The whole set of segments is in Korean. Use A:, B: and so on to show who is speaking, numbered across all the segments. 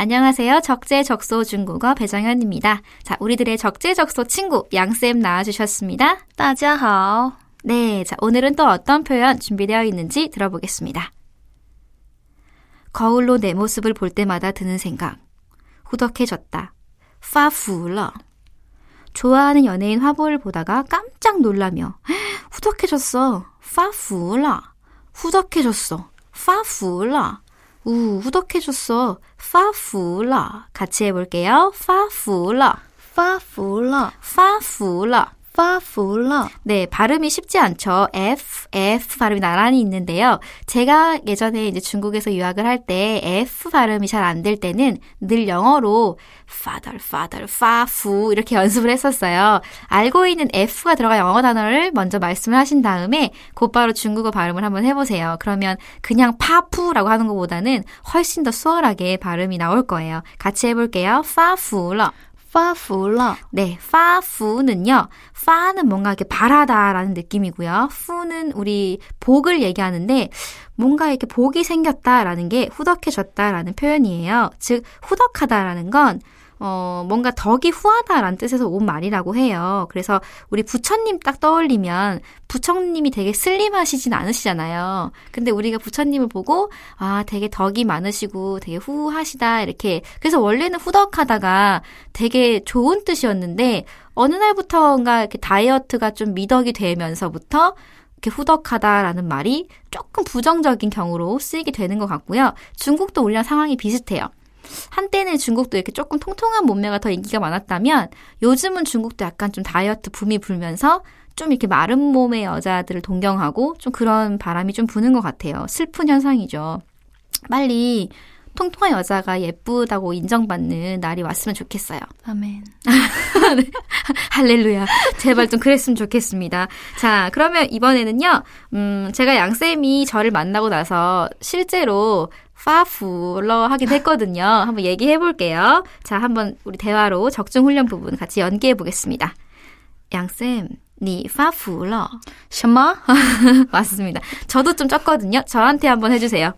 A: 안녕하세요. 적재적소 중국어 배정현입니다. 자, 우리들의 적재적소 친구 양쌤 나와주셨습니다.
B: 大家好.
A: 네, 자, 오늘은 또 어떤 표현 준비되어 있는지 들어보겠습니다. 거울로 내 모습을 볼 때마다 드는 생각. 후덕해졌다. 파풀러. 좋아하는 연예인 화보를 보다가 깜짝 놀라며 후덕해졌어. 파풀러. 후덕해졌어. 파풀러. 우, 후덕해졌어. 파푸라. 같이 해볼게요. 파푸라.
B: 파푸라.
A: 파푸라.
B: 파풀러.
A: 네, 발음이 쉽지 않죠. F, F 발음이 나란히 있는데요. 제가 예전에 이제 중국에서 유학을 할 때 F 발음이 잘 안 될 때는 늘 영어로 father, father, fafu 이렇게 연습을 했었어요. 알고 있는 F가 들어간 영어 단어를 먼저 말씀을 하신 다음에 곧바로 중국어 발음을 한번 해보세요. 그러면 그냥 파푸라고 하는 것보다는 훨씬 더 수월하게 발음이 나올 거예요. 같이 해볼게요. 파풀러.
B: 파푸러.
A: 네, 파푸는요. 파는 뭔가 이렇게 바라다라는 느낌이고요. 푸는 우리 복을 얘기하는데 뭔가 이렇게 복이 생겼다라는 게 후덕해졌다라는 표현이에요. 즉 후덕하다라는 건 어, 뭔가 덕이 후하다라는 뜻에서 온 말이라고 해요. 그래서 우리 부처님 딱 떠올리면 부처님이 되게 슬림하시진 않으시잖아요. 근데 우리가 부처님을 보고 아, 되게 덕이 많으시고 되게 후하시다 이렇게 그래서 원래는 후덕하다가 되게 좋은 뜻이었는데 어느 날부터인가 이렇게 다이어트가 좀 미덕이 되면서부터 이렇게 후덕하다라는 말이 조금 부정적인 경우로 쓰이게 되는 것 같고요. 중국도 우리랑 상황이 비슷해요. 한때는 중국도 이렇게 조금 통통한 몸매가 더 인기가 많았다면 요즘은 중국도 약간 좀 다이어트 붐이 불면서 좀 이렇게 마른 몸의 여자들을 동경하고 좀 그런 바람이 좀 부는 것 같아요. 슬픈 현상이죠. 빨리 통통한 여자가 예쁘다고 인정받는 날이 왔으면 좋겠어요.
B: 阿门。
A: 할렐루야. 제발 좀 그랬으면 좋겠습니다. 자, 그러면 이번에는요, 음, 제가 양쌤이 저를 만나고 나서 실제로 파풀러 하긴 했거든요. 한번 얘기해 볼게요. 자, 한번 우리 대화로 적중 훈련 부분 같이 연기해 보겠습니다. 양쌤, 니 파풀러.
B: 什么？
A: 맞습니다. 저도 좀 쪘거든요. 저한테 한번 해주세요.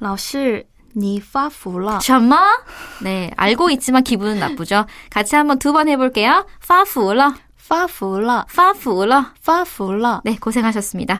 B: 老师，你发福了，
A: 셔마? 네, 알고 있지만 기분은 나쁘죠. 같이 한번 두 번 해볼게요. 파풀러,
B: 发福了，
A: 파풀러.
B: 发福了。
A: 네, 고생하셨습니다.